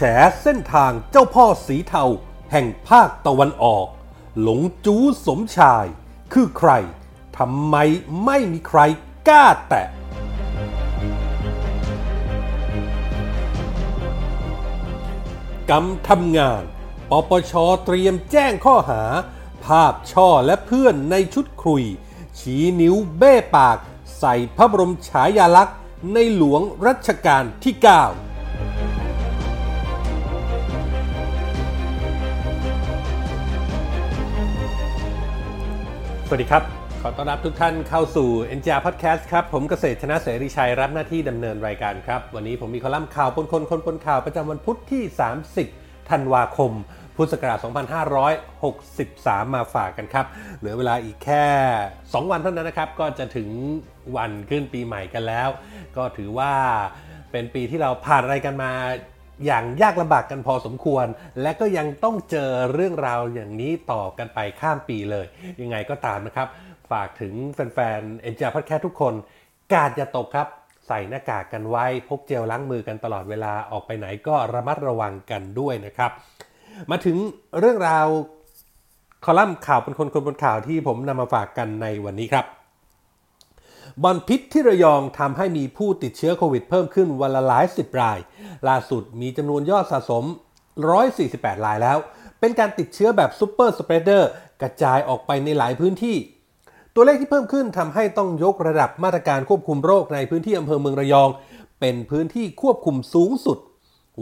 ฉเส้นทางเจ้าพ่อสีเทา แห่งภาคตะวันออก หลงจู้สมชาย คือใครทำไมไม่มีใครกล้าแตะกรรมทำงาน ปปชเตรียมแจ้งข้อหา ภาพช่อและเพื่อนในชุดครุย ชี้นิ้วเบ้ปาก ใส่พระบรมฉายาลักษณ์ในหลวงรัชกาลที่ 9 สวัสดีครับ ขอต้อนรับทุกท่านเข้าสู่ n j r Podcast ครับ ผมเกษตรชนะเสรีชัยรับหน้าที่ดำเนินรายการครับ วันนี้ผมมีคอลัมน์ข่าวปนคนคนปนข่าวประจำวันพุธที่ 30 ธันวาคม พุทธศักราช 2563 มาฝากกันครับ เหลือเวลาอีกแค่ 2 วันเท่านั้นนะครับ ก็จะถึงวันขึ้นปีใหม่กันแล้ว ก็ถือว่าเป็นปีที่เราผ่านอะไรกันมา อย่างยากลำบากกันพอสมควร และก็ยังต้องเจอเรื่องราวอย่างนี้ต่อกันไปข้ามปีเลย ยังไงก็ตามนะครับ ฝากถึงแฟนๆเอ็นจาพัดแค่ทุกคน กาดอย่าตกครับ ใส่หน้ากากกันไว้พกเจลล้างมือกันตลอดเวลาออกไปไหนก็ระมัดระวังกันด้วยนะครับ มาถึงเรื่องราวคอลัมน์ข่าวเป็นคนคนบนข่าวที่ผมนำมาฝากกันในวันนี้ครับ บ่อนพิษที่ระยองทำให้มีผู้ติดเชื้อโควิดเพิ่มขึ้นวันละหลายสิบราย ล่าสุดมีจำนวนยอดสะสม 148 รายแล้ว เป็นการติดเชื้อแบบ super spreader กระจายออกไปในหลายพื้นที่ ตัวเลขที่เพิ่มขึ้นทำให้ต้องยกระดับมาตรการควบคุมโรคในพื้นที่อำเภอเมืองระยอง เป็นพื้นที่ควบคุมสูงสุด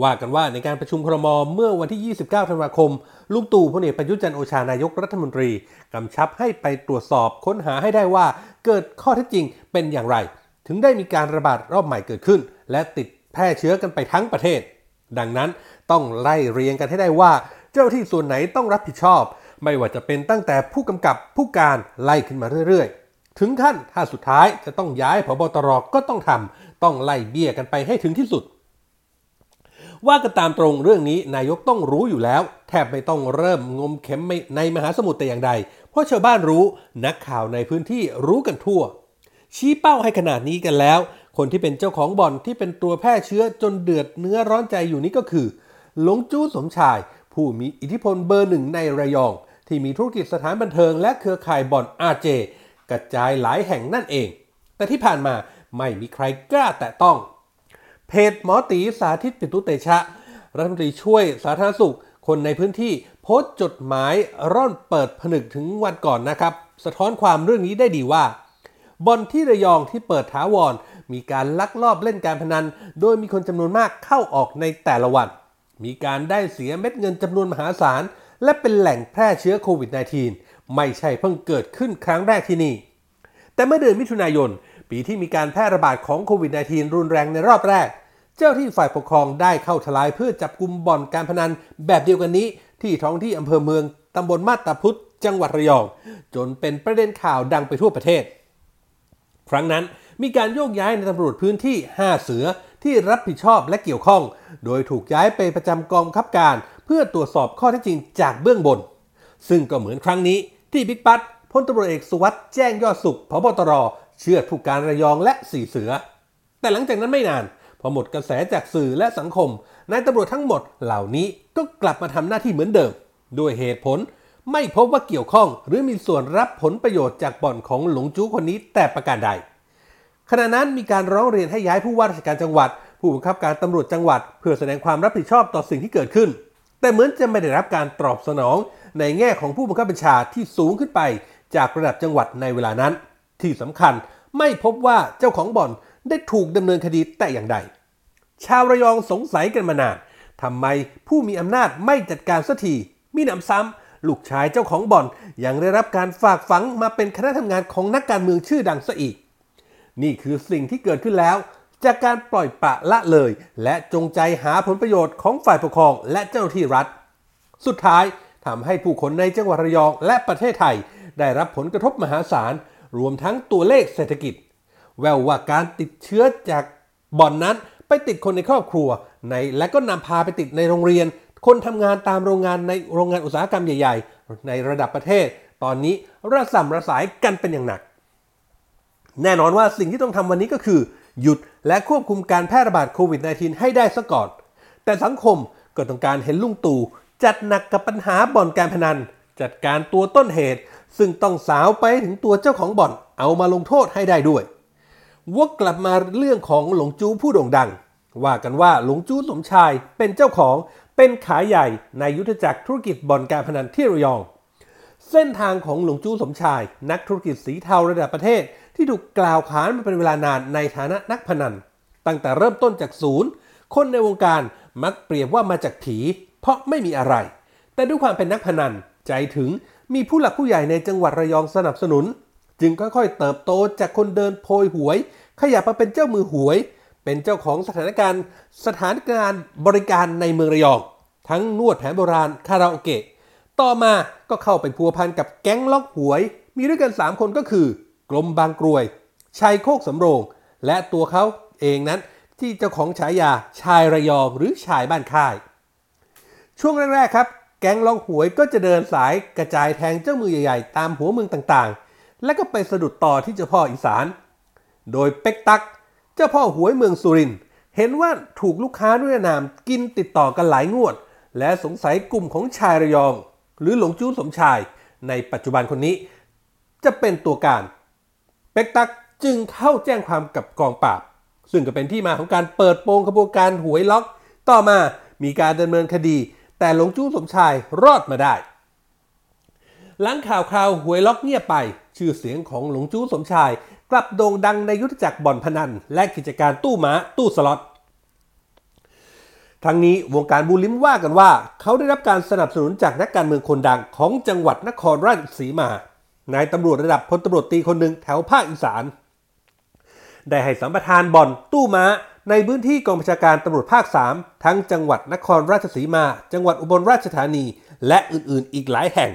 ว่ากันว่าในการประชุมครมเมื่อวันที่ 29 ธันวาคม ลุงตู่พลเอกประยุจันโอชานายกรัฐมนตรี กำชับให้ไปตรวจสอบค้นหาให้ได้ว่าเกิดข้อเท็จจริงเป็นอย่างไร ถึงได้มีการระบาดรอบใหม่เกิดขึ้น และติดแพร่เชื้อกันไปทั้งประเทศ ดังนั้นต้องไล่เรียงกันให้ได้ว่า เจ้าที่ส่วนไหนต้องรับผิดชอบ ไม่ว่าจะเป็นตั้งแต่ผู้กำกับผู้การไล่ขึ้นมาเรื่อยๆ ถึงขั้นถ้าสุดท้ายจะต้องย้ายผบตรก็ต้องทำต้องไล่เบี้ยกันไปให้ถึงที่สุด ว่ากันตามตรงเรื่องนี้นายกต้องรู้อยู่แล้ว แทบไม่ต้องเริ่มงมเข็มในมหาสมุทรแต่อย่างใด เพราะชาวบ้านรู้นักข่าวในพื้นที่รู้กันทั่ว ชี้เป้าให้ขนาดนี้กันแล้ว คนที่เป็นเจ้าของบ่อนที่เป็นตัวแพร่เชื้อจนเดือดเนื้อร้อนใจอยู่นี้ก็คือหลงจู้สมชาย ผู้มีอิทธิพลเบอร์หนึ่งในระยอง ที่มีธุรกิจสถานบันเทิงและเครือข่ายบ่อนอาเจ กระจายหลายแห่งนั่นเอง แต่ที่ผ่านมาไม่มีใครกล้าแตะต้อง เพจหมอตีสาธิตปิตุเตชะ รัฐมนตรีช่วยสาธารณสุข คนในพื้นที่โพสต์จดหมายร่อนเปิดผนึกถึงวันก่อนนะครับ สะท้อนความเรื่องนี้ได้ดีว่าบอนที่ระยองที่เปิดถาวร มีการลักลอบเล่นการพนัน โดยมีคนจำนวนมากเข้าออกในแต่ละวัน มีการได้เสียเม็ดเงินจำนวนมหาศาล และเป็นแหล่งแพร่เชื้อโควิด -19 ไม่ใช่เพิ่งเกิดขึ้นครั้งแรกที่นี่ แต่เมื่อเดือนมิถุนายน ปีที่มีการแพร่ระบาดของโควิด -19 รุนแรงในรอบแรก เจ้าที่ฝ่ายปกครองได้เข้าทลายเพื่อจับกลุ่มบ่อนการพนันแบบเดียวกันนี้ ที่ท้องที่อำเภอเมืองตำบลมาตาพุธจังหวัดระยอง จนเป็นประเด็นข่าวดังไปทั่วประเทศ ครั้งนั้นมีการโยกย้ายในตำรวจพื้นที่ 5 เสือที่รับผิดชอบและเกี่ยวข้อง โดยถูกย้ายไปประจำกองคับการ เพื่อตรวจสอบข้อเท็จจริงจากเบื้องบน ซึ่งก็เหมือนครั้งนี้ที่บิ๊กปั๊ดพลตำรวจเอกสุวัสด์แจ้งยอดสุขพบตร เชื่อผู้การระยองและสี่เสือ แต่หลังจากนั้นไม่นาน พอหมดกระแสจากสื่อและสังคมนายตำรวจทั้งหมดเหล่านี้ก็กลับมาทำหน้าที่เหมือนเดิม ด้วยเหตุผลไม่พบว่าเกี่ยวข้องหรือมีส่วนรับผลประโยชน์จากบ่อนของหลงจู้คนนี้แต่ประการใด ขณะนั้นมีการร้องเรียนให้ย้ายผู้ว่าราชการจังหวัด ผู้บังคับการตำรวจจังหวัด เพื่อแสดงความรับผิดชอบต่อสิ่งที่เกิดขึ้น แต่เหมือนจะไม่ได้รับการตอบสนอง ในแง่ของผู้บังคับบัญชาที่สูงขึ้นไป จากระดับจังหวัดในเวลานั้น ที่สำคัญไม่พบว่าเจ้าของบ่อนได้ถูกดำเนินคดีแต่อย่างใด ชาวระยองสงสัยกันมานานทำไมผู้มีอำนาจไม่จัดการสักทีมีหนำซ้ำลูกชายเจ้าของบ่อนยังได้รับการฝากฝังมาเป็นคณะทำงานของนักการเมืองชื่อดังซะอีก นี่คือสิ่งที่เกิดขึ้นแล้ว จากการปล่อยปละละเลย และจงใจหาผลประโยชน์ของฝ่ายปกครองและเจ้าหน้าที่รัฐ สุดท้ายทำให้ผู้คนในจังหวัดระยองและประเทศไทย ได้รับผลกระทบมหาศาล รวมทั้งตัวเลขเศรษฐกิจ แววว่าการติดเชื้อจากบ่อนนั้นไปติดคนในครอบครัวในและก็นำพาไปติดในโรงเรียน คนทำงานตามโรงงานในโรงงานอุตสาหกรรมใหญ่ ๆ ในระดับประเทศ ตอนนี้ระส่ำระสายกันเป็นอย่างหนัก แน่นอนว่าสิ่งที่ต้องทำวันนี้ก็คือ หยุดและควบคุมการแพร่ระบาดโควิด -19 ให้ได้ซะก่อน แต่สังคมก็ต้องการเห็นลุงตู่จัดหนักกับปัญหาบ่อนการพนัน จัดการตัวต้นเหตุ ซึ่งต้องสาวไปถึงตัวเจ้าของบ่อนเอามาลงโทษให้ได้ด้วยวกกลับมาเรื่องของหลงจูผู้โด่งดัง ว่ากันว่าหลงจูสมชายเป็นเจ้าของเป็นขายใหญ่ในยุทธจักรธุรกิจบ่อนการพนันที่ระยอง เส้นทางของหลงจูสมชาย นักธุรกิจสีเทาระดับประเทศ ที่ถูกกล่าวขานมาเป็นเวลานานในฐานะนักพนัน ตั้งแต่เริ่มต้นจากศูนย์ คนในวงการมักเปรียบว่ามาจากผี เพราะไม่มีอะไร แต่ด้วยความเป็นนักพนัน ใจถึงมีผู้หลักผู้ใหญ่ในจังหวัดระยองสนับสนุน จึงค่อยๆ เติบโตจากคนเดินโพยหวย ขยับมาเป็นเจ้ามือหวย เป็นเจ้าของสถานการณ์ สถานการณ์บริการในเมืองระยอง ทั้งนวดแผนโบราณคาราโอเกะต่อมาก็เข้าไปพัวพันกับแก๊งล็อกหวย มีด้วยกัน 3 คนก็คือ กลมบางกรวย ชัยโคกสำโรง และตัวเขาเองนั้นที่เจ้าของฉายาชายระยองหรือชายบ้านค่าย ช่วงแรกๆครับ แก๊งล็อกหวยก็จะเดินสายกระจายแทงเจ้ามือใหญ่ๆ ตามหัวเมืองต่างๆ และก็ไปสะดุดต่อที่เจ้าพ่ออีสาน โดยเป็กตัก เจ้าพ่อหวยเมืองสุรินทร์เห็นว่าถูกลูกค้าด้วยนามกินติดต่อกันหลายงวด และสงสัยกลุ่มของชายระยอง หรือหลงจู้สมชาย ในปัจจุบันคนนี้ จะเป็นตัวการ เป็กตักจึงเข้าแจ้งความกับกองปราบ ซึ่งก็เป็นที่มาของการเปิดโปงขบวนการหวยล็อก ต่อมามีการดำเนินคดี แต่หลงจู้สมชายรอดมาได้ หลังข่าวคราวหวยล็อกเงียบไป ชื่อเสียงของหลงจู้สมชาย กลับโด่งดังในยุทธจักรบ่อนพนัน และกิจการตู้ม้าตู้สล็อตทั้งนี้วงการบูลิมว่ากันว่า เขาได้รับการสนับสนุนจากนักการเมืองคนดังของจังหวัดนครราชสีมา นายตำรวจระดับพลตำรวจตีคนหนึ่งแถวภาคอีสาน ได้ให้สัมปทานบ่อนตู้ม้า ในพื้นที่กองบัญชาการตำรวจภาค 3 ทั้งจังหวัดนครราชสีมา จังหวัดอุบลราชธานี และอื่นๆ อีกหลายแห่ง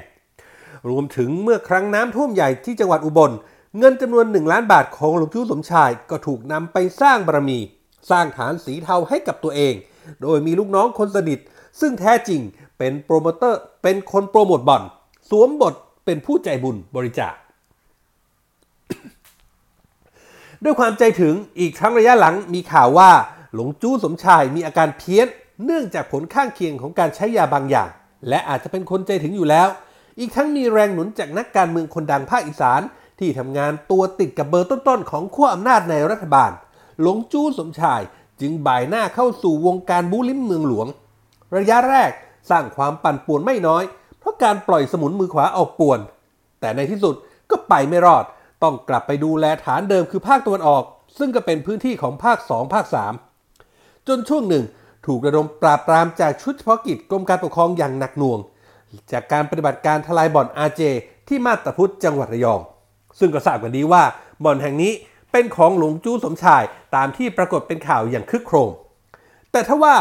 รวมถึงเมื่อครั้งน้ำท่วมใหญ่ที่จังหวัดอุบล เงินจำนวน 1 ล้านบาทของหลวงจู้สมชายก็ถูกนำไปสร้างบารมี สร้างฐานสีเทาให้กับตัวเอง โดยมีลูกน้องคนสนิท ซึ่งแท้จริงเป็นโปรโมเตอร์ เป็นคนโปรโมทบ่อน สวมบทเป็นผู้ใจบุญบริจาค ด้วยความใจถึงอีกทั้งระยะหลังมีข่าวว่าหลงจู้สมชายมีอาการเพี้ยน เนื่องจากผลข้างเคียงของการใช้ยาบางอย่าง และอาจจะเป็นคนใจถึงอยู่แล้ว อีกทั้งมีแรงหนุนจากนักการเมืองคนดังภาคอีสาน ที่ทำงานตัวติดกับเบอร์ต้นๆของขั้วอำนาจในรัฐบาล หลงจู้สมชายจึงบ่ายหน้าเข้าสู่วงการบูลิมเมืองหลวง ระยะแรกสร้างความปั่นป่วนไม่น้อย เพราะการปล่อยสมุนมือขวาออกป่วน แต่ในที่สุดก็ไปไม่รอด ต้องกลับไปดูแลฐานเดิมคือภาคตะวันออก ซึ่งก็เป็นพื้นที่ของภาค 2 ภาค 3 จนช่วงหนึ่งถูกระดมปราบปรามจากชุดเฉพาะกิจกรมการปกครองอย่างหนักหน่วง จากการปฏิบัติการทลายบ่อนอาเจ ที่มาตาพุธจังหวัดระยอง ซึ่งก็ทราบกันดีว่าบ่อนแห่งนี้เป็นของหลวงจู้สมชายตามที่ปรากฏเป็นข่าวอย่างคึกโครม แต่ถ้าว่า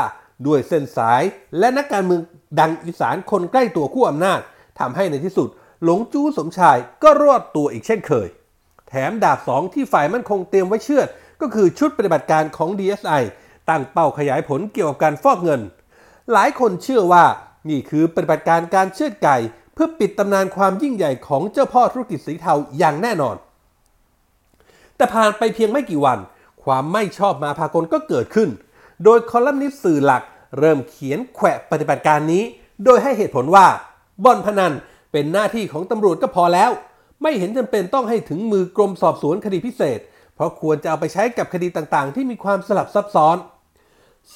ด้วยเส้นสายและนักการเมืองดังอีสานคนใกล้ตัวคู่อำนาจทำให้ในที่สุด หลงจู้สมชายก็รอดตัวอีกเช่นเคย แถมดาบสองที่ฝ่ายมั่นคงเตรียมไว้เชือด ก็คือชุดปฏิบัติการของ DSI ตั้งเป้าขยายผลเกี่ยวกับการฟอกเงิน หลายคนเชื่อว่านี่คือปฏิบัติการการเชือดไก่ เพื่อปิดตำนานความยิ่งใหญ่ของเจ้าพ่อธุรกิจสีเทาอย่างแน่นอน แต่ผ่านไปเพียงไม่กี่วัน ความไม่ชอบมาพากลก็เกิดขึ้น โดยคอลัมนิสต์สื่อหลัก เริ่มเขียนแขวะปฏิบัติการนี้ โดยให้เหตุผลว่าบ่อนพนันเป็นหน้าที่ของตำรวจก็พอแล้ว ไม่เห็นจำเป็นต้องให้ถึงมือกรมสอบสวนคดีพิเศษ เพราะควรจะเอาไปใช้กับคดีต่างๆ ที่มีความสลับซับซ้อน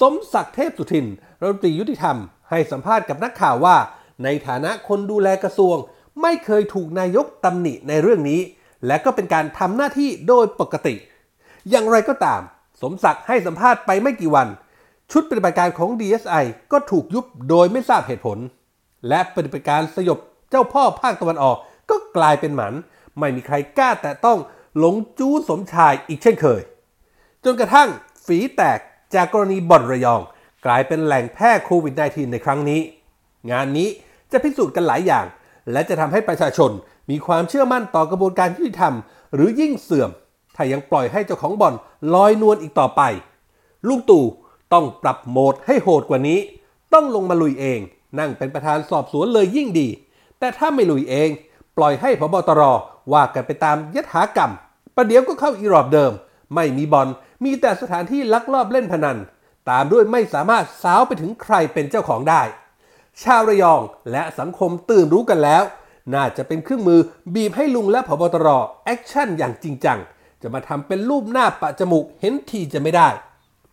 สมศักดิ์เทพสุทินรัฐมนตรียุติธรรม ให้สัมภาษณ์กับนักข่าวว่า ในฐานะคนดูแลกระทรวง ไม่เคยถูกนายกตำหนิในเรื่องนี้ และก็เป็นการทำหน้าที่โดยปกติ อย่างไรก็ตาม สมศักดิ์ให้สัมภาษณ์ไปไม่กี่วัน ชุดปฏิบัติการของ DSI ก็ถูกยุบโดยไม่ทราบเหตุผล และปฏิบัติการสยบเจ้าพ่อภาคตะวันออก ก็กลายเป็นหมัน ไม่มีใครกล้าแต่ต้องหลงจู้สมชายอีกเช่นเคย จนกระทั่งฝีแตกจากกรณีบ่อนระยอง กลายเป็นแหล่งแพร่โควิด -19 ในครั้งนี้ งานนี้จะพิสูจน์กันหลายอย่าง และจะทำให้ประชาชนมีความเชื่อมั่นต่อกระบวนการยุติธรรม หรือยิ่งเสื่อม ถ้ายังปล่อยให้เจ้าของบ่อนลอยนวลอีกต่อไปลูกตู่ต้องปรับโหมดให้โหดกว่านี้ ต้องลงมาลุยเอง นั่งเป็นประธานสอบสวนเลยยิ่งดี แต่ถ้าไม่ลุยเอง ปล่อยให้พบตรว่ากันไปตามยถากรรม ประเดี๋ยวก็เข้าอีรอบเดิม ไม่มีบอลมีแต่สถานที่ลักลอบเล่นพนัน ตามด้วยไม่สามารถสาวไปถึงใครเป็นเจ้าของได้ ชาวระยองและสังคมตื่นรู้กันแล้ว น่าจะเป็นเครื่องมือบีบให้ลุงและผบตร action อย่างจริงจัง จะมาทำเป็นลูบหน้าปะจมูกเห็นทีจะไม่ได้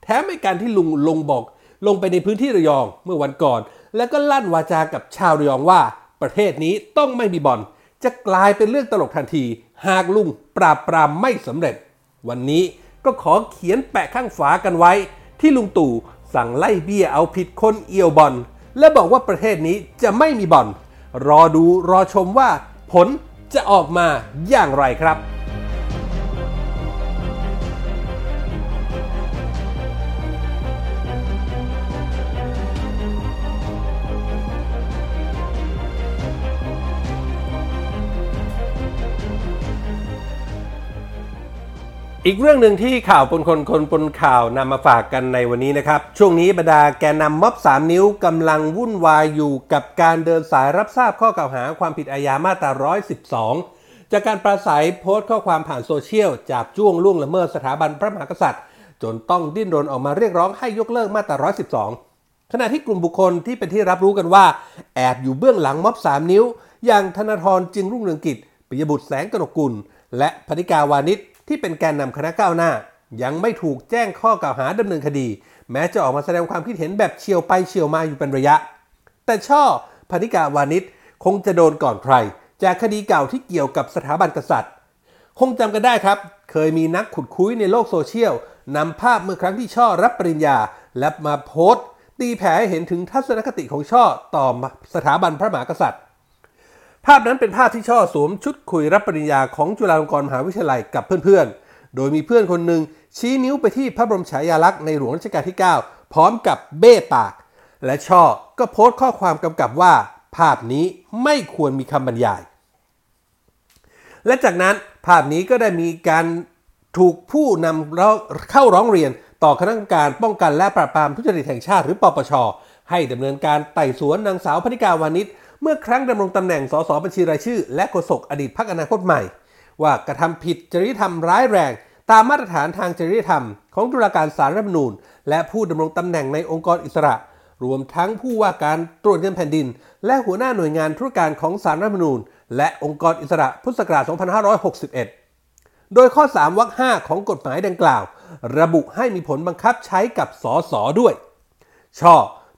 แถมในการที่ลุงลงบอกลงไปในพื้นที่ระยองเมื่อวันก่อน แล้วก็ลั่นวาจากับชาวระยองว่า ประเทศนี้ต้องไม่มีบ่อน จะกลายเป็นเรื่องตลกทันที หากลุงปราบปรามไม่สำเร็จ วันนี้ก็ขอเขียนแปะข้างฝากันไว้ ที่ลุงตู่สั่งไล่เบี้ยเอาผิดคนเอียวบอลและบอกว่าประเทศนี้จะไม่มีบอลรอดูรอชมว่าผลจะออกมาอย่างไรครับ อีกเรื่องหนึ่งที่ข่าวปนคนคนปนข่าวนำมาฝากกันในวันนี้นะครับ ช่วงนี้บรรดาแกนนำม็อบ3 นิ้วกำลังวุ่นวายอยู่กับการเดินสายรับทราบข้อกล่าวหาความผิดอาญามาตรา 112 จากการปราศัยโพสต์ข้อความผ่านโซเชียลจับจ้วงล่วงละเมิดสถาบันพระมหากษัตริย์ จนต้องดิ้นรนออกมาเรียกร้องให้ยกเลิกมาตรา 112 ขณะที่กลุ่มบุคคลที่เป็นที่รับรู้กันว่า แอบอยู่เบื้องหลังม็อบ3 นิ้ว อย่างธนาธรจึงรุ่งเรืองกิจปิยบุตรแสงกนกกุล และพรรณิการ์ วานิช ที่เป็นแกนนำคณะก้าวหน้า ยังไม่ถูกแจ้งข้อกล่าวหาดำเนินคดี แม้จะออกมาแสดงความคิดเห็นแบบเฉี่ยวไปเฉี่ยวมาอยู่เป็นระยะ แต่ช่อพรรณิการ์ วานิชคงจะโดนก่อนใคร จากคดีเก่าที่เกี่ยวกับสถาบันกษัตริย์ คงจำกันได้ครับ เคยมีนักขุดคุ้ยในโลกโซเชียลนำภาพเมื่อครั้งที่ช่อรับปริญญาและมาโพสต์ตีแผ่ให้เห็นถึงทัศนคติของช่อต่อสถาบันพระมหากษัตริย์ ภาพนั้นเป็นภาพที่ช่อสวมชุดคุยรับปริญญาของจุฬาลงกรณ์มหาวิทยาลัยกับเพื่อนๆ โดยมีเพื่อนคนหนึ่งชี้นิ้วไปที่พระบรมฉายาลักษณ์ในหลวงรัชกาลที่ 9 พร้อมกับเบ้ปาก และช่อก็โพสต์ข้อความกำกับว่า ภาพนี้ไม่ควรมีคำบรรยาย และจากนั้นภาพนี้ก็ได้มีการถูกผู้นำเข้าร้องเรียนต่อคณะกรรมการป้องกันและปราบปรามทุจริตแห่งชาติหรือปปช ให้ดำเนินการไต่สวนนางสาวพนิกาวานิช เมื่อครั้งดำรงตำแหน่งสสบัญชีรายชื่อ และโฆษกอดีตพักอนาคตใหม่ ว่ากระทำผิดจริยธรรมร้ายแรง ตามมาตรฐานทางจริยธรรม ของตุลาการศาลรัฐมนูญ และผู้ดำรงตำแหน่งในองค์กรอิสระ รวมทั้งผู้ว่าการตรวจเงินแผ่นดิน และหัวหน้าหน่วยงานธุรการของศาลรัฐมนูญ และองค์กรอิสระพุทธศักราช 2561 โดยข้อ 3วรรค 5 ของกฎหมายดังกล่าว ระบุให้มีผลบังคับใช้กับสสด้วย ช่อ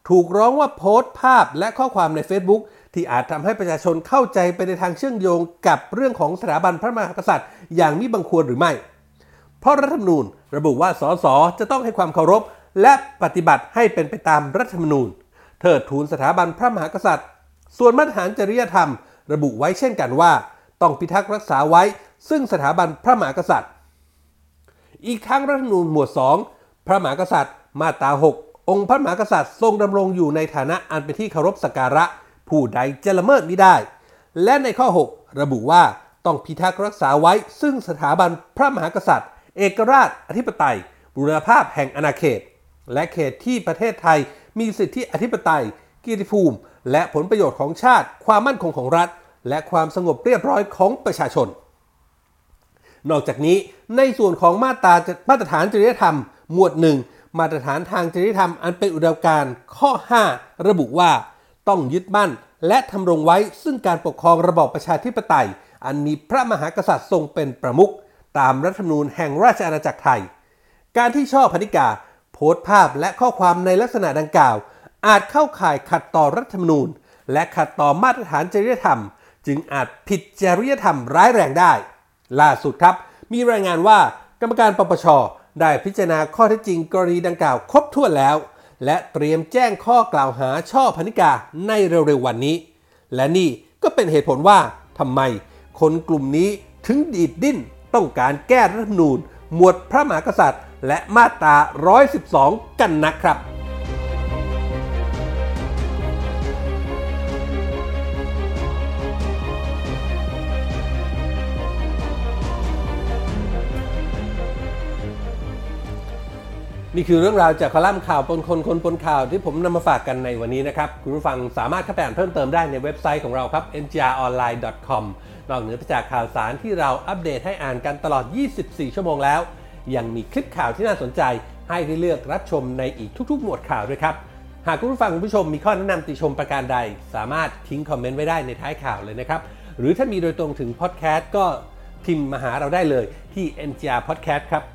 ถูกร้องว่าโพสต์ภาพและข้อความใน Facebook ที่อาจทำให้ประชาชนเข้าใจไปในทางเชื่อมโยงกับเรื่องของสถาบันพระมหากษัตริย์ อย่างมิบังควรหรือไม่ เพราะรัฐธรรมนูญระบุว่าสสจะต้องให้ความเคารพ และปฏิบัติให้เป็นไปตามรัฐธรรมนูญ เทิดทูนสถาบันพระมหากษัตริย์ ส่วนมาตรฐานจริยธรรม ระบุไว้เช่นกันว่า ต้องพิทักษ์รักษาไว้ ซึ่งสถาบันพระมหากษัตริย์ อีกทั้งรัฐธรรมนูญหมวด 2 พระมหากษัตริย์ มาตรา 6 องค์พระมหากษัตริย์ทรงดำรงอยู่ในฐานะอันเป็นที่เคารพสักการะ ผู้ใดจะละเมิดไมิได้ และในข้อ 6 ระบุว่าต้องพิทักษ์รักษาไว้ ซึ่งสถาบันพระมหากษัตริย์ เอกราชอธิปไตยบูรณภาพแห่งอาณาเขต และเขตที่ประเทศไทยมีสิทธิอธิปไตยกิติภูมิ และผลประโยชน์ของชาติ ความมั่นคงของรัฐ และความสงบเรียบร้อยของประชาชน นอกจากนี้ในส่วนของมาตรามาตรฐานจริยธรรม หมวด 1 มาตรฐานทางจริยธรรมอันเป็นอุดมการณ์ข้อ 5 ระบุว่า ต้องยึดมั่น และทำรงไว้ซึ่งการปกครองระบอบประชาธิปไตย อันมีพระมหากษัตริย์ทรงเป็นประมุขตามรัฐธรรมนูญแห่งราชอาณาจักรไทย การที่ช่อพนิกา โพสต์ภาพและข้อความในลักษณะดังกล่าว อาจเข้าข่ายขัดต่อรัฐธรรมนูญ และขัดต่อมาตรฐานจริยธรรม จึงอาจผิดจริยธรรมร้ายแรงได้ ล่าสุดครับ มีรายงานว่ากรรมการปปชได้พิจารณาข้อเท็จจริงกรณีดังกล่าวครบถ้วนแล้ว และเตรียมแจ้งข้อกล่าวหาช่อพนิกาในเร็วๆวันนี้ และนี่ก็เป็นเหตุผลว่าทำไม คนกลุ่มนี้ถึงดีดดิ้นต้องการแก้รัฐธรรมนูญ หมวดพระมหากษัตริย์ และมาตรา 112 กันนะครับ นี่คือเรื่องราวจากคอลัมน์ข่าวปนคนคนปนข่าวที่ผมนำมาฝากกันในวันนี้นะครับ คุณผู้ฟังสามารถเข้าไปอ่านเพิ่มเติมได้ในเว็บไซต์ของเราครับ ngronline.com นอกเหนือจากข่าวสารที่เราอัปเดตให้อ่านกันตลอด 24 ชั่วโมงแล้ว ยังมีคลิปข่าวที่น่าสนใจ ให้ได้เลือกรับชมในอีกทุกๆ หมวดข่าวด้วยครับ หากคุณผู้ฟังคุณผู้ชมมีข้อแนะนำติชมประการใด สามารถทิ้งคอมเมนต์ไว้ได้ในท้ายข่าวเลยนะครับ หรือถ้ามีโดยตรงถึงพอดแคสต์ก็พิมพ์มาหาเราได้เลยที่ NGR Podcast ครับ